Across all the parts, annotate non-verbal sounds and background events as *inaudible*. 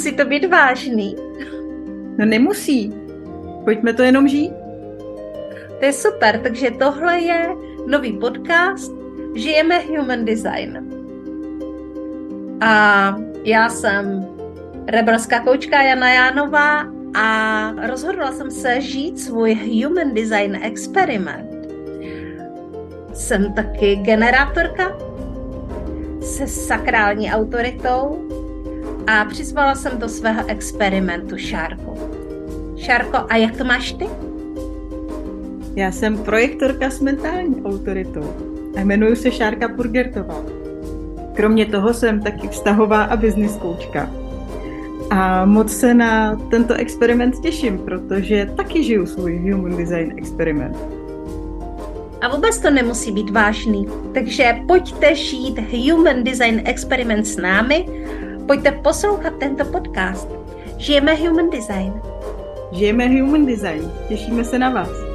Nemusí to být vážný. No nemusí. Pojďme to jenom žít. To je super, takže tohle je nový podcast Žijeme Human Design. A já jsem rebelská koučka Jana Jánová a rozhodla jsem se žít svůj Human Design experiment. Jsem taky generátorka se sakrální autoritou a přizvala jsem do svého experimentu Šárku. Šárko, a jak to máš ty? Já jsem projektorka s mentální autoritou a jmenuji se Šárka Purgertová. Kromě toho jsem taky vztahová a business koučka. A moc se na tento experiment těším, protože taky žiju svůj Human Design experiment. A vůbec to nemusí být vážný. Takže pojďte žít Human Design experiment s námi, pojďte poslouchat tento podcast. Žijeme Human Design. Žijeme Human Design. Těšíme se na vás.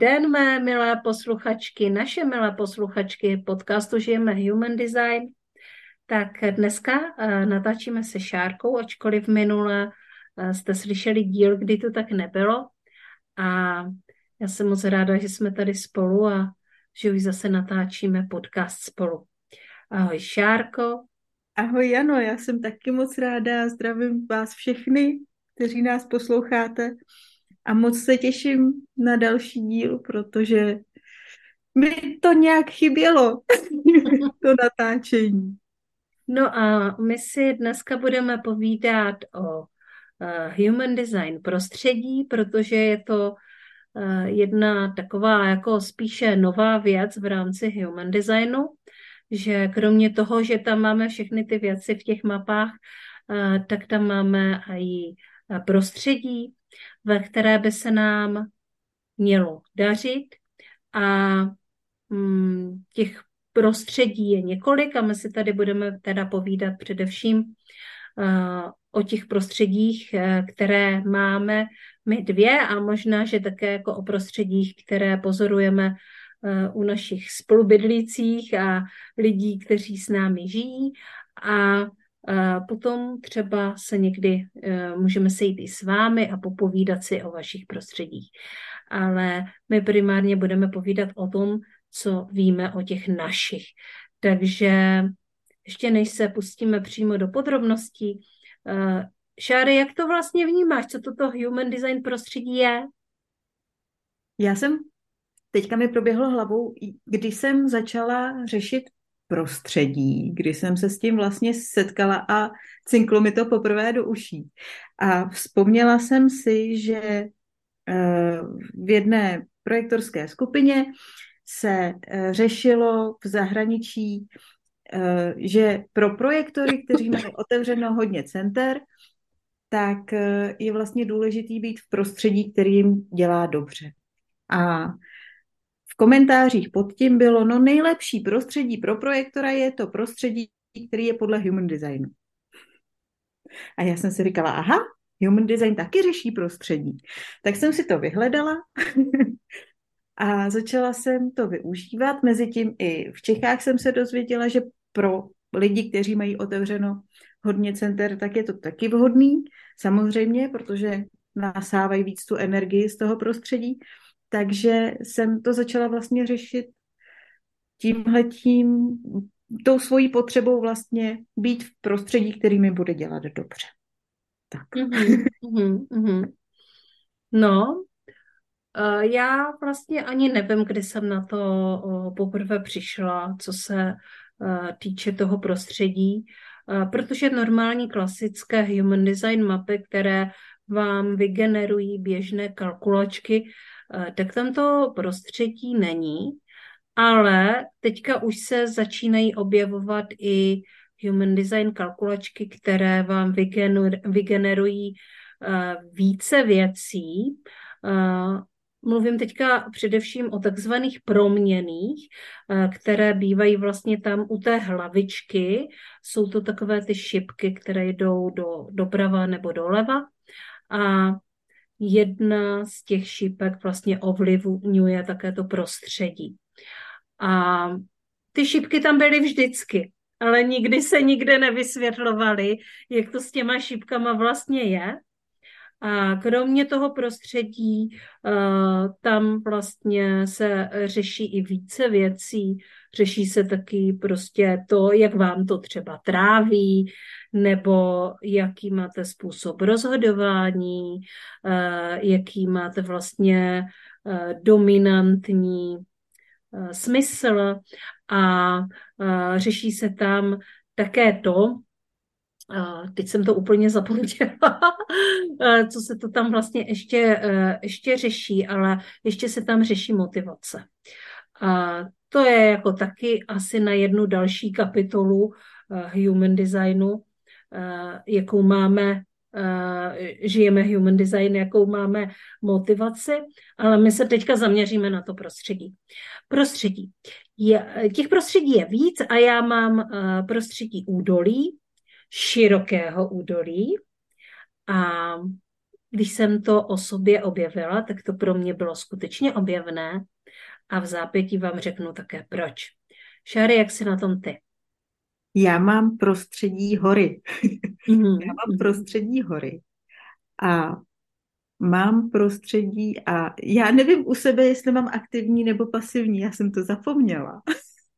Den, mé milé posluchačky, naše milé posluchačky podcastu Žijeme Human Design. Tak dneska uh, natáčíme se Šárkou, ačkoliv minule uh, jste slyšeli díl, kdy to tak nebylo. A já jsem moc ráda, že jsme tady spolu a že už zase natáčíme podcast spolu. Ahoj Šárko. Ahoj Jano, já jsem taky moc ráda, zdravím vás všechny, kteří nás posloucháte a moc se těším na další díl, protože mi to nějak chybělo, *laughs* to natáčení. No a my si dneska budeme povídat o uh, human design prostředí, protože je to uh, jedna taková jako spíše nová věc v rámci human designu, že kromě toho, že tam máme všechny ty věci v těch mapách, uh, tak tam máme i prostředí, ve které by se nám mělo dařit. A mm, těch prostředí je několik a my si tady budeme teda povídat především uh, o těch prostředích, uh, které máme my dvě a možná, že také jako o prostředích, které pozorujeme uh, u našich spolubydlících a lidí, kteří s námi žijí. A Potom třeba se někdy e, můžeme sejít i s vámi a popovídat si o vašich prostředích. Ale my primárně budeme povídat o tom, co víme o těch našich. Takže ještě než se pustíme přímo do podrobností, e, Šáry, jak to vlastně vnímáš? Co toto human design prostředí je? Já jsem, teďka mi proběhlo hlavou, když jsem začala řešit prostředí, kdy jsem se s tím vlastně setkala a cinklo mi to poprvé do uší. A vzpomněla jsem si, že eh, v jedné projektorské skupině se eh, řešilo v zahraničí, eh, že pro projektory, kteří mají *laughs* otevřeno hodně center, tak je vlastně důležitý být v prostředí, který jim dělá dobře. A komentářích pod tím bylo, no nejlepší prostředí pro projektora je to prostředí, který je podle human designu. A já jsem si říkala, aha, human design taky řeší prostředí. Tak jsem si to vyhledala *laughs* a začala jsem to využívat. Mezitím i v Čechách jsem se dozvěděla, že pro lidi, kteří mají otevřeno hodně center, tak je to taky vhodný, samozřejmě, protože nasávají víc tu energii z toho prostředí. Takže jsem to začala vlastně řešit tímhletím, tou svojí potřebou vlastně být v prostředí, který mi bude dělat dobře. Tak. Mm-hmm, mm-hmm. No, uh, já vlastně ani nevím, kdy jsem na to poprvé přišla, co se uh, týče toho prostředí, protože normální klasické human design mapy, které vám vygenerují běžné kalkulačky, tak tam to prostředí není, ale teďka už se začínají objevovat i human design kalkulačky, které vám vygenerují eh, více věcí Mluvím teďka především o takzvaných proměných, které bývají vlastně tam u té hlavičky. Jsou to takové ty šipky, které jdou do, doprava nebo doleva. A jedna z těch šipek vlastně ovlivňuje také to prostředí. A ty šipky tam byly vždycky, ale nikdy se nikde nevysvětlovaly, jak to s těma šipkama vlastně je. A kromě toho prostředí, eh, tam vlastně se řeší i více věcí. Řeší se taky prostě to, jak vám to třeba tráví, nebo jaký máte způsob rozhodování, eh, jaký máte vlastně eh, dominantní smysl a řeší se tam také to, teď jsem to úplně zapomněla, *laughs* co se to tam vlastně ještě, e, ještě řeší, ale ještě se tam řeší motivace. A to je jako taky asi na jednu další kapitolu e, human designu, jakou máme, žijeme human design, jakou máme motivaci, ale my se teďka zaměříme na to prostředí. Prostředí. Je, těch prostředí je víc a já mám prostředí údolí, širokého údolí. A když jsem to o sobě objevila, tak to pro mě bylo skutečně objevné a v zápětí vám řeknu také proč. Šáry, jak jsi na tom ty? Já mám prostředí hory. Mm-hmm. *laughs* Já mám prostředí hory. A mám prostředí a já nevím u sebe, jestli mám aktivní nebo pasivní, já jsem to zapomněla.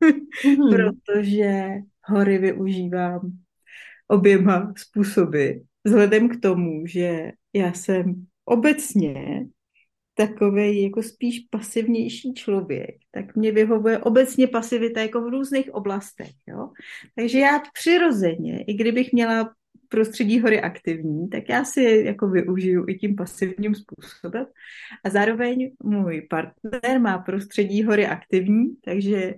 Mm-hmm. *laughs* Protože hory využívám oběma způsoby. Vzhledem k tomu, že já jsem obecně takový jako spíš pasivnější člověk, tak mě vyhovuje obecně pasivita jako v různých oblastech. Jo? Takže já přirozeně, i kdybych měla prostředí hory aktivní, tak já si jako využiju i tím pasivním způsobem. A zároveň můj partner má prostředí hory aktivní, takže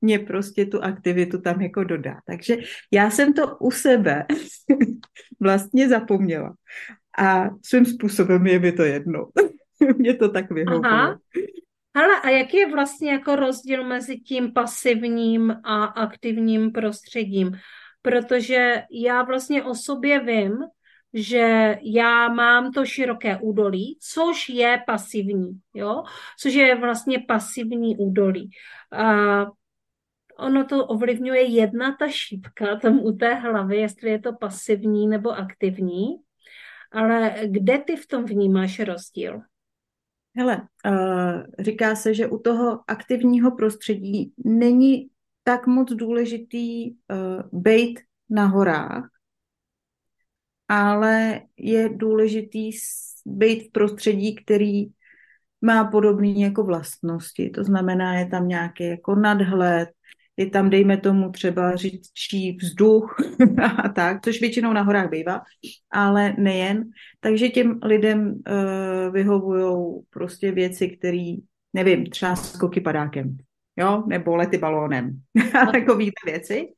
mě prostě tu aktivitu tam jako dodá. Takže já jsem to u sebe *laughs* vlastně zapomněla. A svým způsobem je mi to jedno. *laughs* mě to tak vyhovuje. Ale a jaký je vlastně jako rozdíl mezi tím pasivním a aktivním prostředím? Protože já vlastně o sobě vím, že já mám to široké údolí, což je pasivní, jo? což je vlastně pasivní údolí. A ono to ovlivňuje jedna ta šípka tam u té hlavy, jestli je to pasivní nebo aktivní. Ale kde ty v tom vnímáš rozdíl? Hele, uh, říká se, že u toho aktivního prostředí není tak moc důležitý uh, bejt na horách, ale je důležitý být v prostředí, který má podobné jako vlastnosti. To znamená, je tam nějaký jako nadhled, je tam, dejme tomu, třeba říčí vzduch *laughs* a tak, což většinou na horách bývá, ale nejen. Takže těm lidem uh, vyhovují prostě věci, které, nevím, třeba skoky padákem, jo, nebo lety balónem, *laughs* takový věci.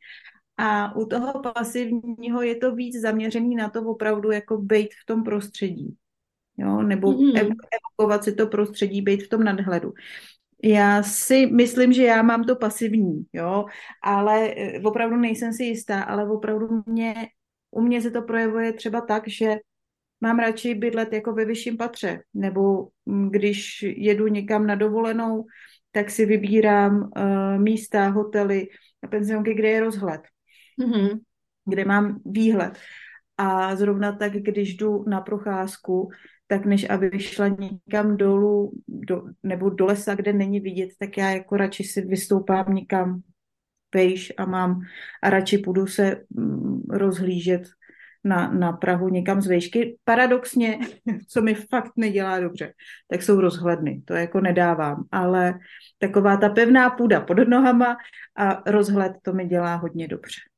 A u toho pasivního je to víc zaměřený na to opravdu jako být v tom prostředí. Jo, nebo mm-hmm. evokovat si to prostředí, být v tom nadhledu. Já si myslím, že já mám to pasivní, jo, ale eh, opravdu nejsem si jistá, ale opravdu mě, u mě se to projevuje třeba tak, že mám radši bydlet jako ve vyšším patře, nebo mm, když jedu někam na dovolenou, tak si vybírám uh, místa, hotely a penzionky, kde je rozhled, mm-hmm. kde mám výhled. A zrovna tak, když jdu na procházku, tak než aby šla někam dolů do, nebo do lesa, kde není vidět, tak já jako radši si vystoupám někam vejš a mám a radši půjdu se mm, rozhlížet na, na Prahu někam z vejšky. Paradoxně, *laughs* co mi fakt nedělá dobře, tak jsou rozhledny. To jako nedávám, ale taková ta pevná půda pod nohama a rozhled to mi dělá hodně dobře.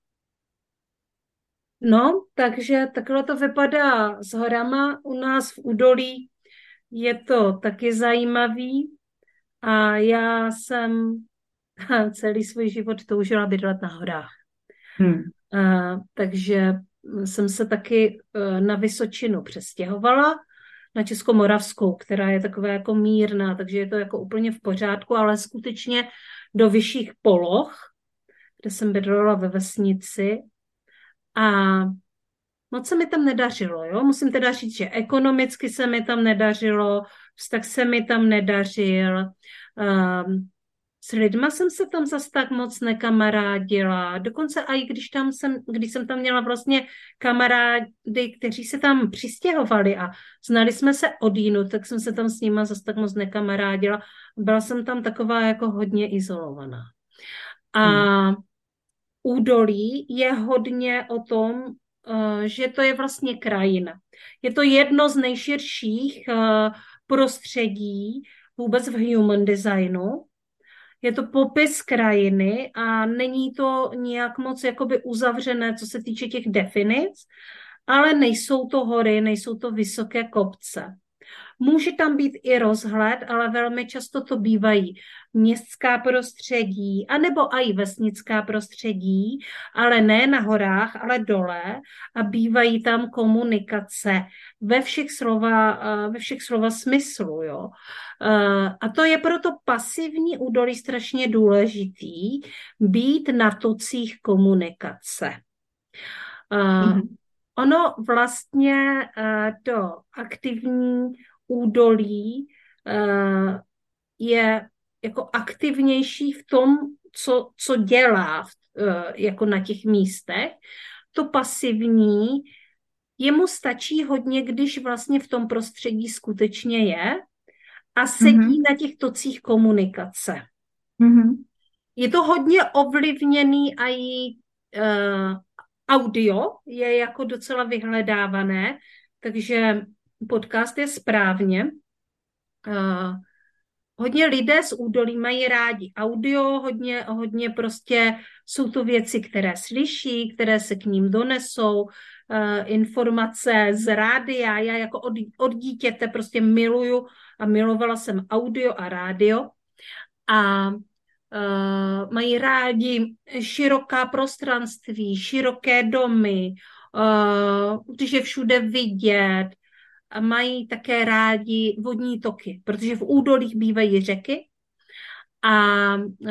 No, takže takhle to vypadá s horama. U nás v údolí je to taky zajímavý a já jsem *laughs* celý svůj život toužila bydlet na horách. Hmm. A, takže jsem se taky e, na Vysočinu přestěhovala, na Českomoravskou, která je taková jako mírná, takže je to jako úplně v pořádku, ale skutečně do vyšších poloh, kde jsem bydlela ve vesnici a moc se mi tam nedařilo, jo. Musím teda říct, že ekonomicky se mi tam nedařilo, vztah se mi tam nedařil, um, s lidma jsem se tam zas tak moc nekamarádila. Dokonce i když, tam jsem, když jsem tam měla vlastně kamarády, kteří se tam přistěhovali a znali jsme se od jinu, tak jsem se tam s nima zas tak moc nekamarádila. Byla jsem tam taková jako hodně izolovaná. A hmm. Údolí je hodně o tom, eh, že to je vlastně krajina. Je to jedno z nejširších eh, prostředí vůbec v human designu, je to popis krajiny a není to nějak moc jakoby uzavřené, co se týče těch definic, ale nejsou to hory, nejsou to vysoké kopce. Může tam být i rozhled, ale velmi často to bývají městská prostředí, anebo i vesnická prostředí, ale ne na horách, ale dole a bývají tam komunikace ve všech slova, ve všech slova smyslu. Jo. A to je proto pasivní údolí strašně důležitý, být na tocích komunikace. Mm-hmm. Ono vlastně to aktivní údolí je jako aktivnější v tom, co, co dělá jako na těch místech. To pasivní, jemu stačí hodně, když vlastně v tom prostředí skutečně je a sedí mm-hmm. na těch tocích komunikace. Mm-hmm. Je to hodně ovlivněný a i uh, audio je jako docela vyhledávané, takže podcast je správně. Uh, hodně lidé z údolí mají rádi audio, hodně, hodně prostě jsou to věci, které slyší, které se k ním donesou, uh, informace z rádia. Já jako od, od dítěte prostě miluju a milovala jsem audio a rádio. A uh, mají rádi široká prostranství, široké domy, uh, když je všude vidět, mají také rádi vodní toky, protože v údolích bývají řeky a uh,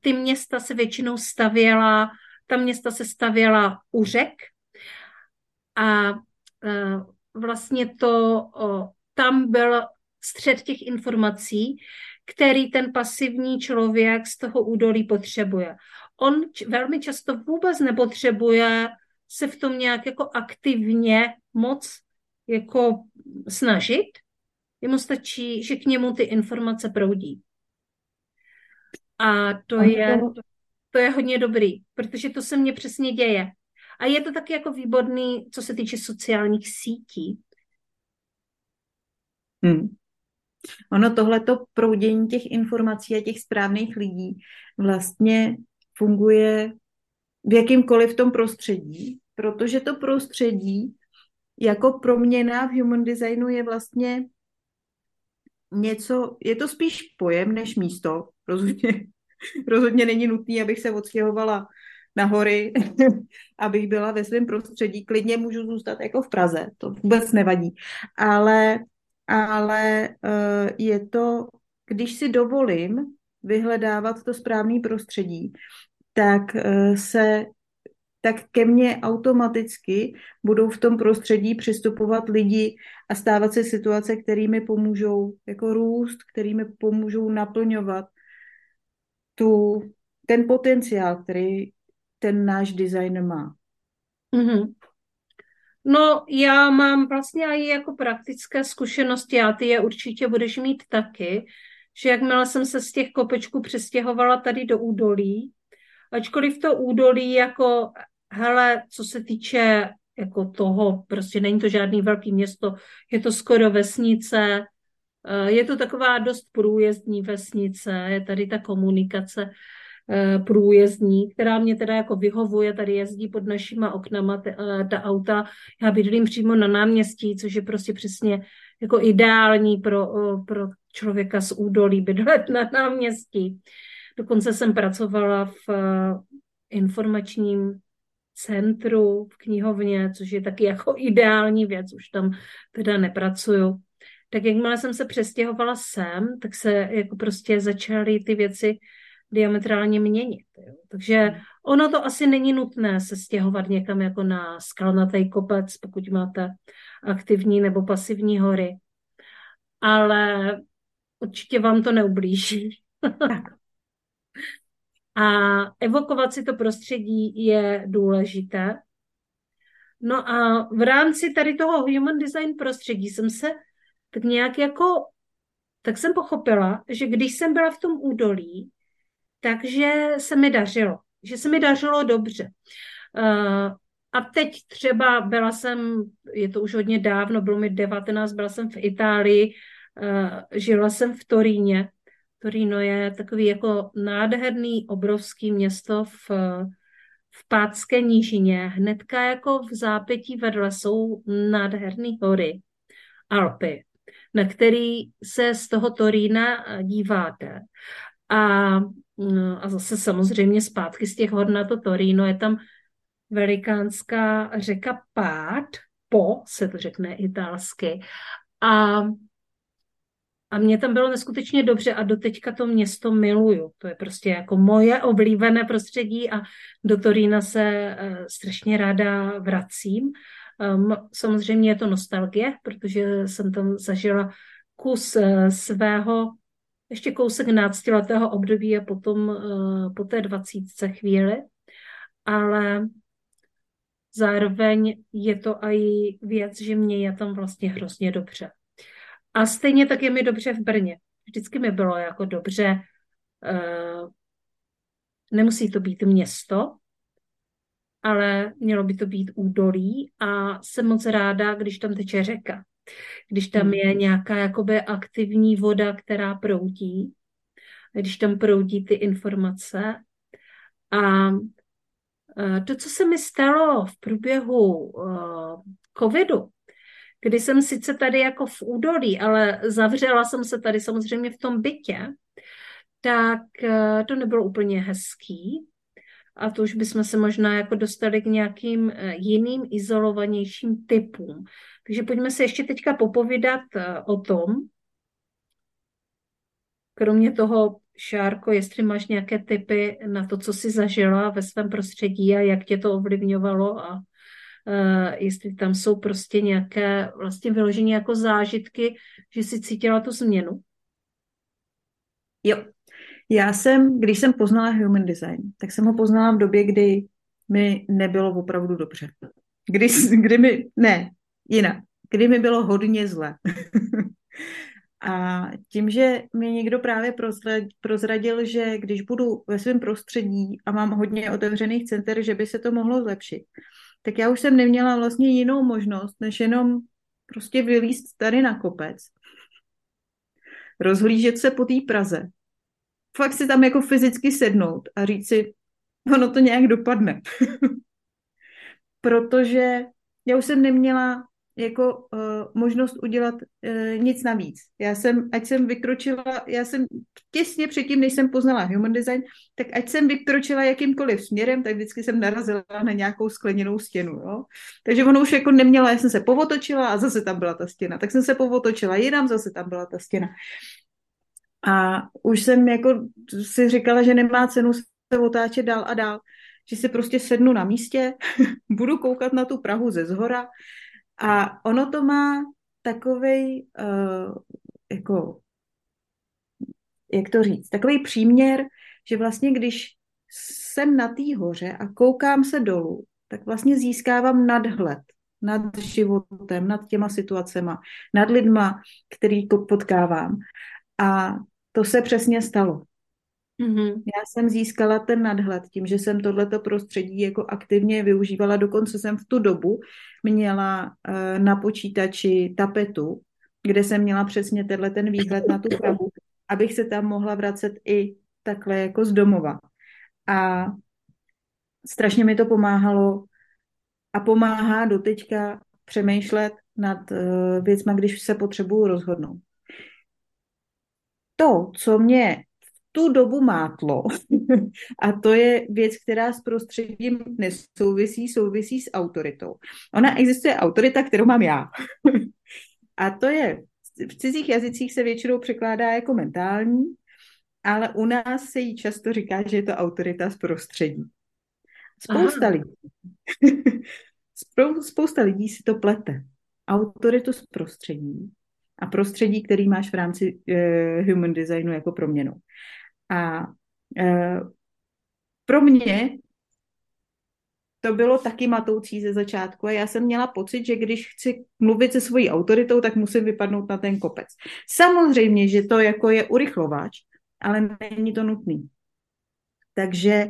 ty města se většinou stavěla, ta města se stavěla u řek a uh, vlastně to, tam byl střed těch informací, který ten pasivní člověk z toho údolí potřebuje. On velmi často vůbec nepotřebuje se v tom nějak jako aktivně moc jako snažit, jemu stačí, že k němu ty informace proudí. A to je, to je hodně dobrý, protože to se mně přesně děje. A je to taky jako výborný, co se týče sociálních sítí. Hmm. Ono tohleto proudění těch informací a těch správných lidí vlastně funguje v jakýmkoliv tom prostředí, protože to prostředí jako proměna v human designu je vlastně něco, je to spíš pojem než místo. Rozhodně, *laughs* rozhodně není nutný, abych se odstěhovala na hory, *laughs* abych byla ve svém prostředí. Klidně můžu zůstat jako v Praze, to vůbec nevadí. Ale, ale uh, je to, když si dovolím vyhledávat to správné prostředí, tak uh, se tak ke mně automaticky budou v tom prostředí přistupovat lidi a stávat se situace, které mi pomůžou jako růst, které mi pomůžou naplňovat tu, ten potenciál, který ten náš design má. Mm-hmm. No, já mám vlastně i jako praktické zkušenosti a ty je určitě budeš mít taky, že jakmile jsem se z těch kopečků přestěhovala tady do údolí, ačkoliv to údolí jako hele, co se týče jako toho, prostě není to žádný velký město, je to skoro vesnice, eh, je to taková dost průjezdní vesnice, je tady ta komunikace eh, průjezdní, která mě teda jako vyhovuje, tady jezdí pod našima oknama ta, eh, ta auta, já bydlím přímo na náměstí, což je prostě přesně jako ideální pro, pro člověka z údolí bydlet *laughs* na náměstí. Dokonce jsem pracovala v informačním centru, v knihovně, což je taky jako ideální věc, už tam teda nepracuju. tak jakmile jsem se přestěhovala sem, tak se jako prostě začaly ty věci diametrálně měnit. Jo. Takže hmm. ono to asi není nutné se stěhovat někam jako na skalnatý kopec, pokud máte aktivní nebo pasivní hory. Ale určitě vám to neublíží. *laughs* A evokovat si to prostředí je důležité. No a v rámci tady toho human design prostředí jsem se tak nějak jako, tak jsem pochopila, že když jsem byla v tom údolí, takže se mi dařilo, že se mi dařilo dobře. Uh, a teď třeba byla jsem, je to už hodně dávno, bylo mi 19, byla jsem v Itálii, uh, žila jsem v Toríně. Torino je takový jako nádherný, obrovský město v, v Pátské nížině. Hnedka jako v zápětí vedle jsou nádherné hory, Alpy, na který se z toho Torína díváte. A No, a zase samozřejmě zpátky z těch hor na to Torino je tam velikánská řeka Pát, Po se to řekne italsky. A, a mě tam bylo neskutečně dobře a doteďka to město miluju. To je prostě jako moje oblíbené prostředí a do Torína se uh, strašně ráda vracím. Um, samozřejmě je to nostalgie, protože jsem tam zažila kus uh, svého ještě kousek náctiletého období a potom uh, po té dvacítce chvíli, ale zároveň je to i věc, že mě je tam vlastně hrozně dobře. A stejně tak je mi dobře v Brně. Vždycky mi bylo jako dobře, uh, nemusí to být město, ale mělo by to být údolí a jsem moc ráda, když tam teče řeka když tam je nějaká jakoby aktivní voda, která proudí, když tam proudí ty informace. A to, co se mi stalo v průběhu covidu, kdy jsem sice tady jako v údolí, ale zavřela jsem se tady samozřejmě v tom bytě, tak to nebylo úplně hezký. A to už bychom se možná jako dostali k nějakým jiným izolovanějším typům. Takže pojďme se ještě teďka popovídat eh, o tom, kromě toho, Šárko, jestli máš nějaké typy na to, co jsi zažila ve svém prostředí a jak tě to ovlivňovalo a jestli tam jsou prostě nějaké vlastně vyložené jako zážitky, že jsi cítila tu změnu? Jo. Já jsem, když jsem poznala human design, tak jsem ho poznala v době, kdy mi nebylo opravdu dobře. Kdy, kdy mi, ne, jinak, kdy mi bylo hodně zle. *laughs* a tím, že mi někdo právě prozradil, že když budu ve svém prostředí a mám hodně otevřených center, že by se to mohlo zlepšit, tak já už jsem neměla vlastně jinou možnost, než jenom prostě vylíst tady na kopec, rozhlížet se po té Praze, fakt si tam jako fyzicky sednout a říct si, ono to nějak dopadne. *laughs* Protože já už jsem neměla jako uh, možnost udělat uh, nic navíc. Já jsem, ať jsem vykročila, já jsem těsně předtím, než jsem poznala human design, tak ať jsem vykročila jakýmkoliv směrem, tak vždycky jsem narazila na nějakou skleněnou stěnu. Jo? Takže ono už jako neměla, já jsem se povotočila a zase tam byla ta stěna. Tak jsem se povotočila jinam, zase tam byla ta stěna. A už jsem jako si říkala, že nemá cenu se otáčet dál a dál, že si prostě sednu na místě, *laughs* budu koukat na tu Prahu ze zhora, a ono to má takový, uh, jako, jak to říct, takový příměr, že vlastně když jsem na té hoře a koukám se dolů, tak vlastně získávám nadhled nad životem, nad těma situacema, nad lidma, který potkávám. A to se přesně stalo. Mm-hmm. Já jsem získala ten nadhled tím, že jsem tohleto prostředí jako aktivně využívala. Dokonce jsem v tu dobu měla uh, na počítači tapetu, kde jsem měla přesně tenhle ten výhled na tu Prahu, abych se tam mohla vracet i takhle jako z domova. A strašně mi to pomáhalo a pomáhá doteďka přemýšlet nad uh, věcma, když se potřebuju rozhodnout. To, co mě tu dobu mátlo. *laughs* A to je věc, která s prostředím nesouvisí, souvisí s autoritou. Ona existuje autorita, kterou mám já. *laughs* A to je v cizích jazycích se většinou překládá jako mentální, ale u nás se jí často říká, že je to autorita z prostředí. Spousta Aha. lidí. *laughs* Spousta lidí si to plete. Autoritu z prostředí a prostředí, který máš v rámci uh, human designu jako proměnou. A uh, pro mě to bylo taky matoucí ze začátku a já jsem měla pocit, že když chci mluvit se svojí autoritou, tak musím vypadnout na ten kopec. Samozřejmě, že to jako je urychlovač, ale není to nutný. Takže,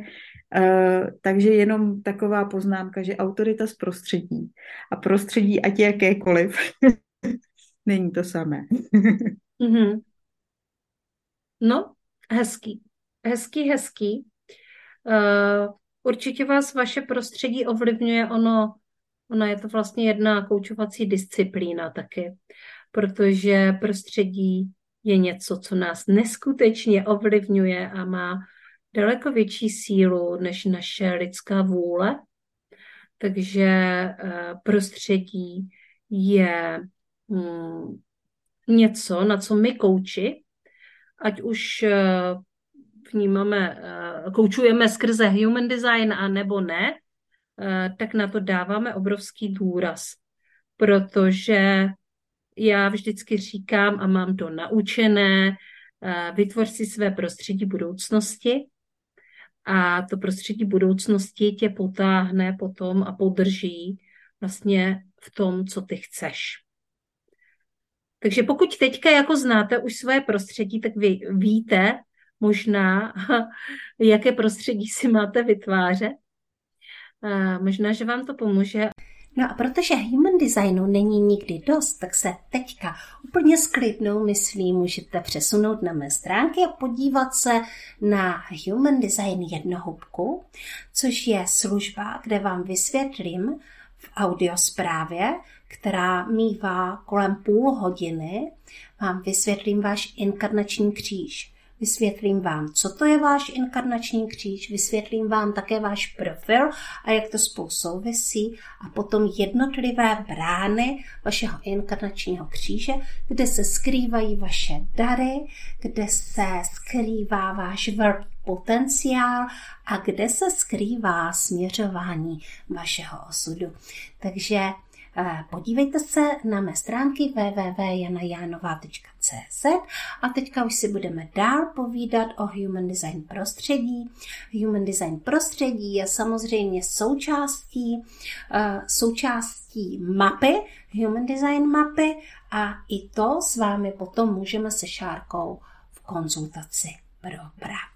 uh, takže jenom taková poznámka, že autorita z prostředí a prostředí ať jakékoliv *laughs* není to samé. mm-hmm. *laughs* No, hezký. Hezký, hezký. Uh, určitě vás vaše prostředí ovlivňuje, ono, ono je to vlastně jedna koučovací disciplína taky, protože prostředí je něco, co nás neskutečně ovlivňuje a má daleko větší sílu než naše lidská vůle. Takže uh, prostředí je hmm, něco, na co my kouči, ať už uh, vnímáme, uh, koučujeme skrze human design a nebo ne, uh, tak na to dáváme obrovský důraz, protože já vždycky říkám a mám to naučené, vytvoř si své prostředí budoucnosti a to prostředí budoucnosti tě potáhne potom a podrží vlastně v tom, co ty chceš. Takže pokud teďka jako znáte už své prostředí, tak vy víte možná, *laughs* jaké prostředí si máte vytvářet. Možná, že vám to pomůže. No a protože human designu není nikdy dost, tak se teďka úplně s klidnou myslí můžete přesunout na mé stránky a podívat se na human design jednohubku, což je služba, kde vám vysvětlím audiosprávě, která mývá kolem půl hodiny, vám vysvětlím váš inkarnační kříž. Vysvětlím vám, co to je váš inkarnační kříž, vysvětlím vám také váš profil a jak to spolu souvisí a potom jednotlivé brány vašeho inkarnačního kříže, kde se skrývají vaše dary, kde se skrývá váš velký potenciál a kde se skrývá směřování vašeho osudu. Takže podívejte se na mé stránky www.janajanova.cz a teďka už si budeme dál povídat o Human Design prostředí. Human Design prostředí je samozřejmě součástí, eh, součástí mapy, Human Design mapy a i to s vámi potom můžeme se Šárkou v konzultaci probrat.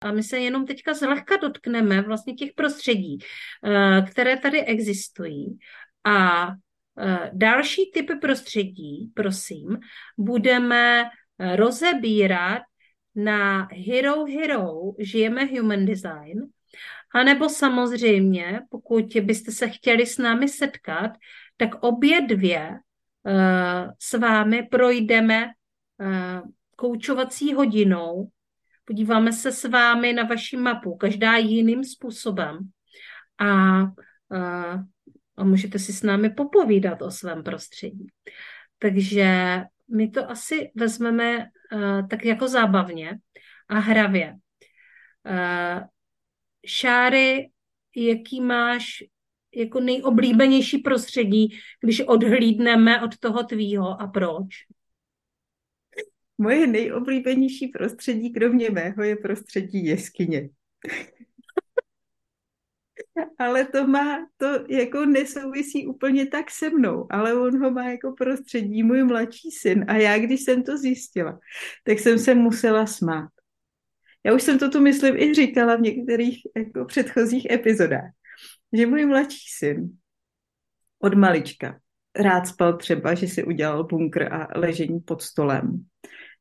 A my se jenom teďka zlehka dotkneme vlastně těch prostředí, eh, které tady existují. A eh, další typy prostředí, prosím, budeme eh, rozebírat na Hero Hero žijeme Human Design, a nebo samozřejmě, pokud byste se chtěli s námi setkat, tak obě dvě s vámi projdeme koučovací hodinou Podíváme se s vámi na vaši mapu, každá jiným způsobem. A, a, a můžete si s námi popovídat o svém prostředí. Takže my to asi vezmeme uh, tak jako zábavně a hravě. Uh, Šáry, jaký máš jako nejoblíbenější prostředí, když odhlídneme od toho tvýho a proč? Moje nejoblíbenější prostředí, kromě mého, je prostředí jeskyně. *laughs* ale to má, to jako nesouvisí úplně tak se mnou, ale on ho má jako prostředí můj mladší syn a já, když jsem to zjistila, tak jsem se musela smát. Já už jsem to tu, myslím, i říkala v některých jako předchozích epizodách, že můj mladší syn od malička rád spal třeba, že si udělal bunkr a ležení pod stolem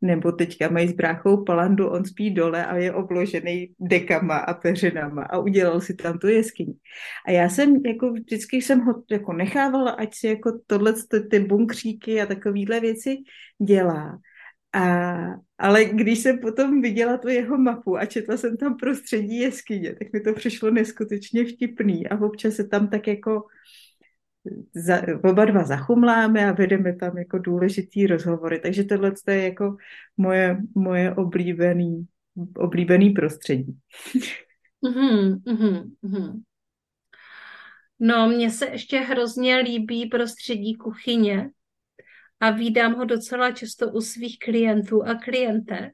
nebo teďka mají s bráchou palandu, on spí dole a je obložený dekama a peřinama a udělal si tam tu jeskyni. A já jsem jako vždycky jsem ho jako nechávala, ať si jako tohle, ty bunkříky a takovéhle věci dělá. A, ale když jsem potom viděla tu jeho mapu a četla jsem tam prostředí jeskyně, tak mi to přišlo neskutečně vtipný a občas se tam tak jako za, oba dva zachumláme a vedeme tam jako důležitý rozhovory. Takže tohle je jako moje, moje oblíbený, oblíbený prostředí. Mm-hmm, mm-hmm. No, mně se ještě hrozně líbí prostředí kuchyně a vídám ho docela často u svých klientů a klientek.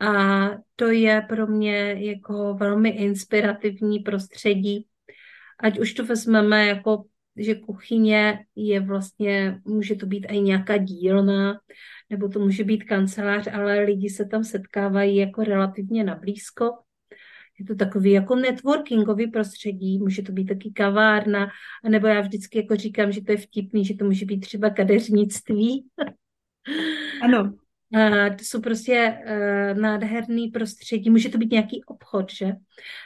A to je pro mě jako velmi inspirativní prostředí. Ať už to vezmeme jako, že kuchyně je vlastně, může to být i nějaká dílna, nebo to může být kancelář, ale lidi se tam setkávají jako relativně nablízko je to takový jako networkingový prostředí, může to být taky kavárna, nebo já vždycky jako říkám, že to je vtipný, že to může být třeba kadeřnictví. Ano. *laughs* A to jsou prostě uh, nádherný prostředí, může to být nějaký obchod, že?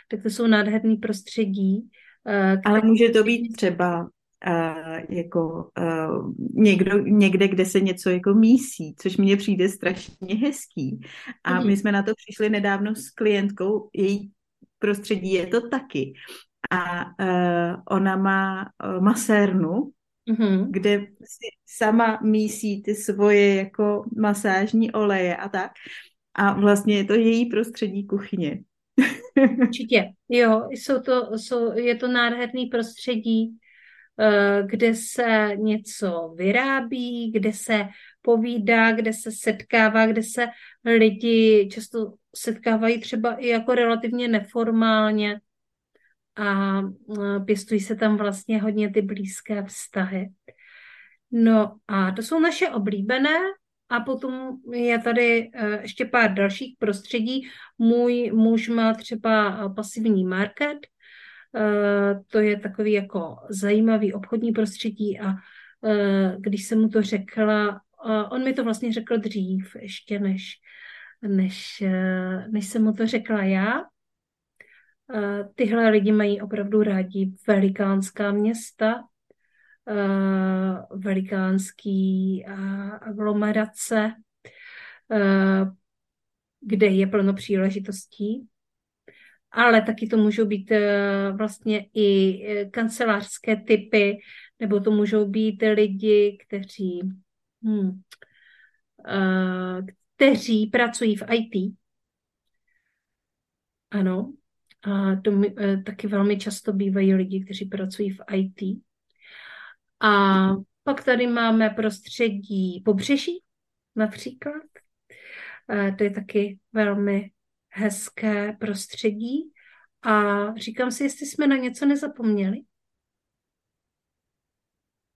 Tak to jsou nádherný prostředí. Uh, Ale může to být třeba Uh, jako uh, někdo, někde, kde se něco jako mísí, což mně přijde strašně hezký. A mm. my jsme na to přišli nedávno s klientkou, její prostředí je to taky. A uh, ona má uh, masérnu, mm-hmm. kde si sama mísí ty svoje jako masážní oleje a tak. A vlastně je to její prostředí kuchyně. *laughs* Určitě, jo, jsou to, jsou, je to nádherný prostředí, kde se něco vyrábí, kde se povídá, kde se setkává, kde se lidi často setkávají třeba i jako relativně neformálně a pěstují se tam vlastně hodně ty blízké vztahy. No a to jsou naše oblíbené a potom je tady e, ještě pár dalších prostředí. Můj muž má třeba pasivní market, to je takový jako zajímavý obchodní prostředí a e, když jsem mu to řekla, on mi to vlastně řekl dřív, ještě než než, eh, než jsem mu to řekla já. Eh, tyhle lidi mají opravdu rádi velikánská města, eh, velikánský aglomerace, kde je plno příležitostí, ale taky to můžou být vlastně i kancelářské typy, nebo to můžou být lidi, kteří hmm, kteří pracují v IT. Ano, a to mi, taky velmi často bývají lidi, kteří pracují v IT. A pak tady máme prostředí pobřeží, například. To je taky velmi hezké prostředí. A říkám si, jestli jsme na něco nezapomněli.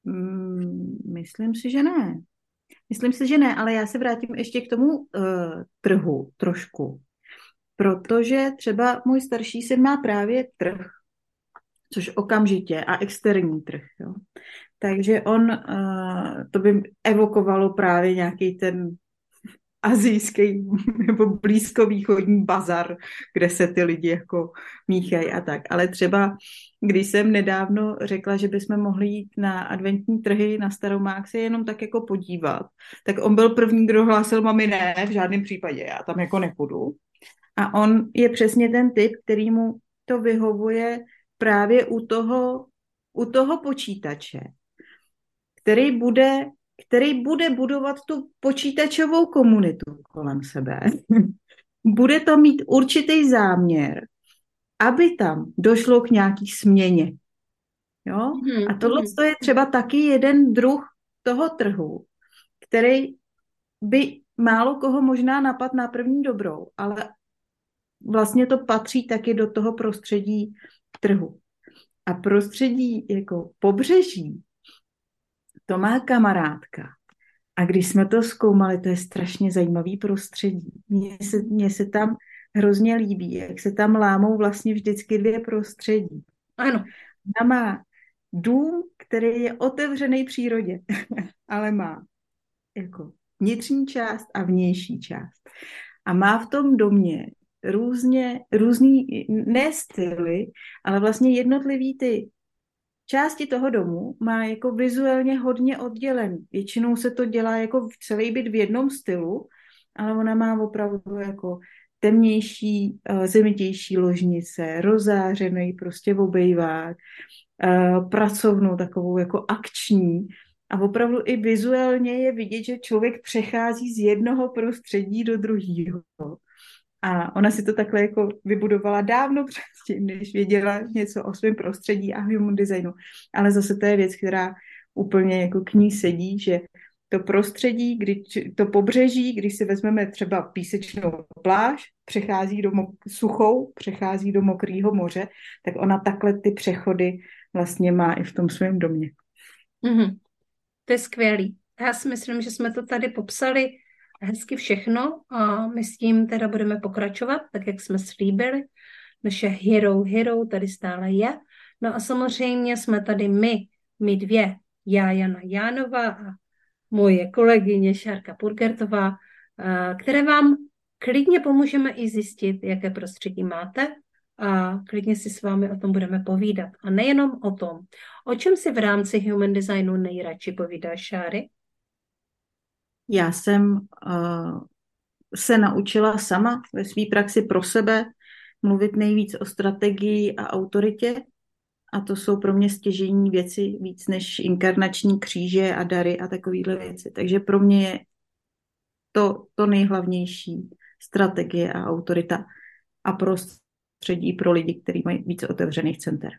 Mm, myslím si, že ne. Myslím si, že ne, ale já se vrátím ještě k tomu uh, trhu trošku. Protože třeba můj starší syn má právě trh, což okamžitě, a externí trh. Jo. Takže on, uh, to by evokovalo právě nějaký ten azijský *laughs* nebo blízkovýchodní bazar, kde se ty lidi jako míchají a tak. Ale třeba, když jsem nedávno řekla, že bychom mohli jít na adventní trhy na Starou Mák se jenom tak jako podívat, tak on byl první, kdo hlásil, mami ne, v žádném případě, já tam jako nepůjdu. A on je přesně ten typ, který mu to vyhovuje právě u toho, u toho počítače, který bude který bude budovat tu počítačovou komunitu kolem sebe. *laughs* bude to mít určitý záměr, aby tam došlo k nějaký směně. Jo? Mm-hmm. A tohle mm-hmm. je třeba taky jeden druh toho trhu, který by málo koho možná napad na první dobrou, ale vlastně to patří taky do toho prostředí trhu. A prostředí jako pobřeží to má kamarádka. A když jsme to zkoumali, to je strašně zajímavý prostředí. Mně se, mně se tam hrozně líbí, jak se tam lámou vlastně vždycky dvě prostředí. Ano. Ona má dům, který je otevřený přírodě, *laughs* ale má jako vnitřní část a vnější část. A má v tom domě různě, různý, ne styly, ale vlastně jednotlivý ty části toho domu má jako vizuálně hodně oddělený. Většinou se to dělá jako v celý byt v jednom stylu, ale ona má opravdu jako temnější, eh, zemitější ložnice, rozářený prostě obejvák, uh, pracovnou, takovou jako akční. A opravdu i vizuálně je vidět, že člověk přechází z jednoho prostředí do druhého. A ona si to takhle jako vybudovala dávno předtím, než věděla něco o svém prostředí a human designu. Ale zase to je věc, která úplně jako k ní sedí, že to prostředí, kdy, to pobřeží, když si vezmeme třeba písečnou pláž, přechází do mo- suchou, přechází do mokrého moře, tak ona takhle ty přechody vlastně má i v tom svém domě. Mm-hmm. To je skvělý. Já si myslím, že jsme to tady popsali hezky všechno a my s tím teda budeme pokračovat, tak jak jsme slíbili. Naše hero hero tady stále je. No a samozřejmě jsme tady my, my dvě, já Jana Jánová a moje kolegyně Šárka Purgertová, které vám klidně pomůžeme i zjistit, jaké prostředí máte a klidně si s vámi o tom budeme povídat. A nejenom o tom. O čem si v rámci human designu nejradši povídáš, Šáry? Já jsem uh, se naučila sama ve své praxi pro sebe mluvit nejvíc o strategii a autoritě. A to jsou pro mě stěžení věci víc než inkarnační kříže a dary a takovéhle věci. Takže pro mě je to, to nejhlavnější strategie a autorita a prostředí pro lidi, kteří mají více otevřených center.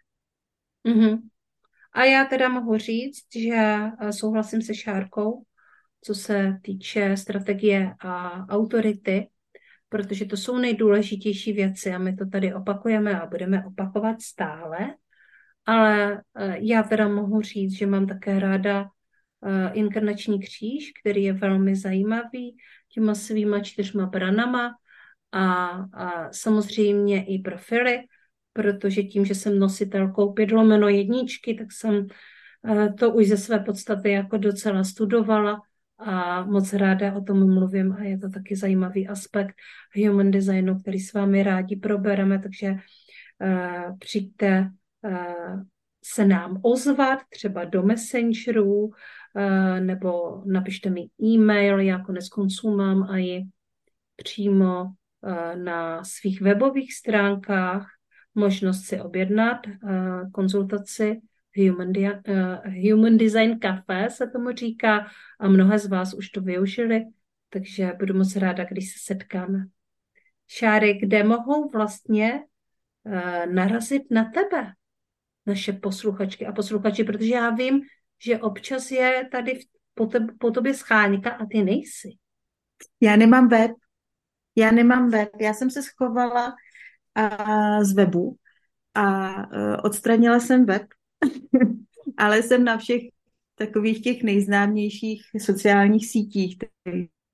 Mm-hmm. A já teda mohu říct, že souhlasím se Šárkou, co se týče strategie a autority, protože to jsou nejdůležitější věci a my to tady opakujeme a budeme opakovat stále. Ale eh, já teda mohu říct, že mám také ráda eh, inkarnační kříž, který je velmi zajímavý těma svýma čtyřma branama a, a samozřejmě i profily, protože tím, že jsem nositelkou pětlomeno jedničky, tak jsem eh, to už ze své podstaty jako docela studovala a moc ráda o tom mluvím a je to taky zajímavý aspekt human designu, který s vámi rádi probereme, takže uh, přijďte uh, se nám ozvat třeba do Messengeru uh, nebo napište mi e-mail, já konec konců mám a i přímo uh, na svých webových stránkách možnost si objednat uh, konzultaci Human, uh, Human Design Café se tomu říká a mnohé z vás už to využili, takže budu moc ráda, když se setkáme. Šáry, kde mohou vlastně uh, narazit na tebe naše posluchačky a posluchači, protože já vím, že občas je tady po, te, po tobě scháňka a ty nejsi. Já nemám web. Já nemám web. Já jsem se schovala uh, z webu a uh, odstranila jsem web, *laughs* ale jsem na všech takových těch nejznámějších sociálních sítích,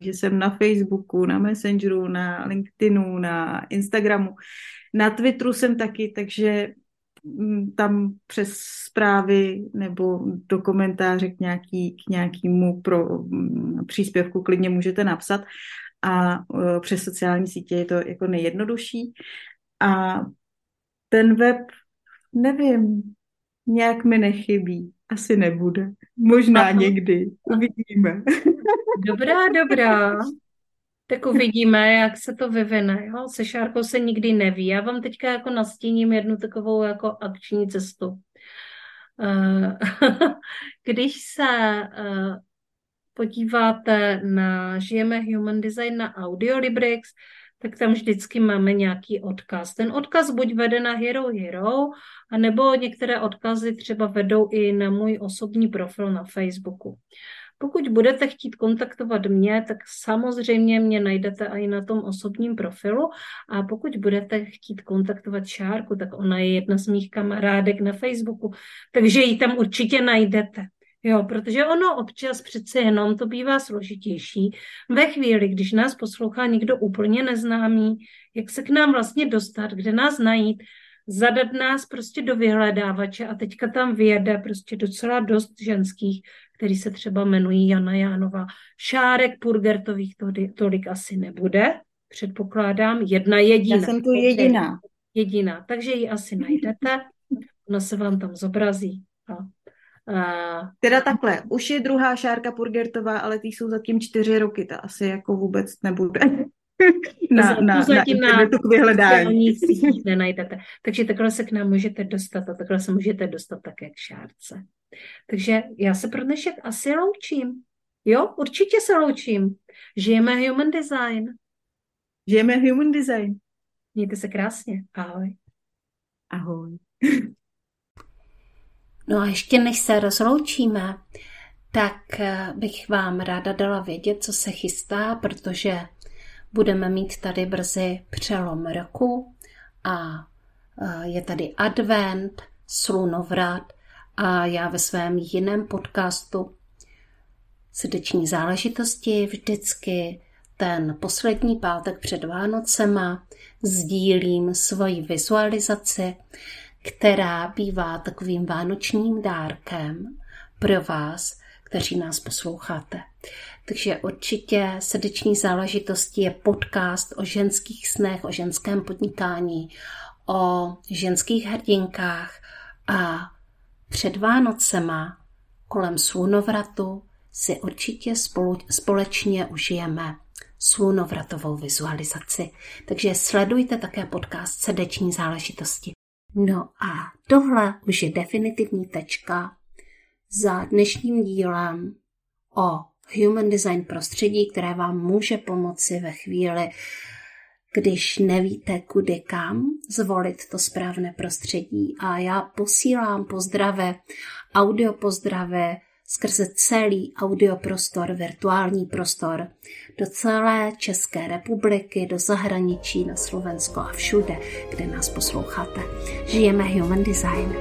že jsem na Facebooku, na Messengeru, na LinkedInu, na Instagramu, na Twitteru jsem taky, takže mm, tam přes zprávy nebo do komentáře k, nějaký, k nějakému pro, mm, příspěvku klidně můžete napsat a e, přes sociální sítě je to jako nejjednodušší. A ten web, nevím, nějak mi nechybí. Asi nebude. Možná Aha. někdy. Uvidíme. *laughs* Dobrá, dobrá. Tak uvidíme, jak se to vyvine. Jo? Se Šárkou se nikdy neví. Já vám teďka jako nastíním jednu takovou jako akční cestu. Eh, *laughs* když se eh, podíváte na Žijeme Human Design na Audiolibrix, tak tam vždycky máme nějaký odkaz. Ten odkaz buď vede na Hero Hero, anebo některé odkazy třeba vedou i na můj osobní profil na Facebooku. Pokud budete chtít kontaktovat mě, tak samozřejmě mě najdete i na tom osobním profilu a pokud budete chtít kontaktovat Šárku, tak ona je jedna z mých kamarádek na Facebooku, takže ji tam určitě najdete. Jo, protože ono občas přece jenom to bývá složitější. Ve chvíli, když nás poslouchá někdo úplně neznámý, jak se k nám vlastně dostat, kde nás najít, zadat nás prostě do vyhledávače a teďka tam vyjede prostě docela dost ženských, který se třeba jmenují Jana Jánová. Šárek Purgertových tolik, tolik asi nebude, předpokládám, jedna jediná. Já jsem tu jediná. Jediná, takže ji asi najdete, ona se vám tam zobrazí. A Uh, teda takhle, už je druhá Šárka Purgertová, ale ty jsou zatím čtyři roky, ta asi jako vůbec nebude. *laughs* na, na, na, na internetu k vyhledání. nenajdete. Takže takhle se k nám můžete dostat a takhle se můžete dostat také k šárce. Takže já se pro dnešek asi loučím. Jo, určitě se loučím. Žijeme human design. Žijeme human design. Mějte se krásně. Ahoj. Ahoj. *laughs* No a ještě než se rozloučíme, tak eh, bych vám ráda dala vědět, co se chystá, protože budeme mít tady brzy přelom roku a eh, je tady advent, slunovrat a já ve svém jiném podcastu srdeční záležitosti vždycky ten poslední pátek před Vánocema sdílím svoji vizualizaci, která bývá takovým vánočním dárkem pro vás, kteří nás posloucháte. Takže určitě srdeční záležitosti je podcast o ženských snech, o ženském podnikání, o ženských hrdinkách a před Vánocema kolem slunovratu si určitě spolu, společně užijeme slunovratovou vizualizaci. Takže sledujte také podcast Srdeční záležitosti. No a tohle už je definitivní tečka za dnešním dílem o Human Design prostředí, které vám může pomoci ve chvíli, když nevíte kudy kam zvolit to správné prostředí. A já posílám pozdrave, audio pozdrave skrze celý audioprostor, virtuální prostor, do celé České republiky, do zahraničí, na Slovensko a všude, kde nás posloucháte. Žijeme Human Design.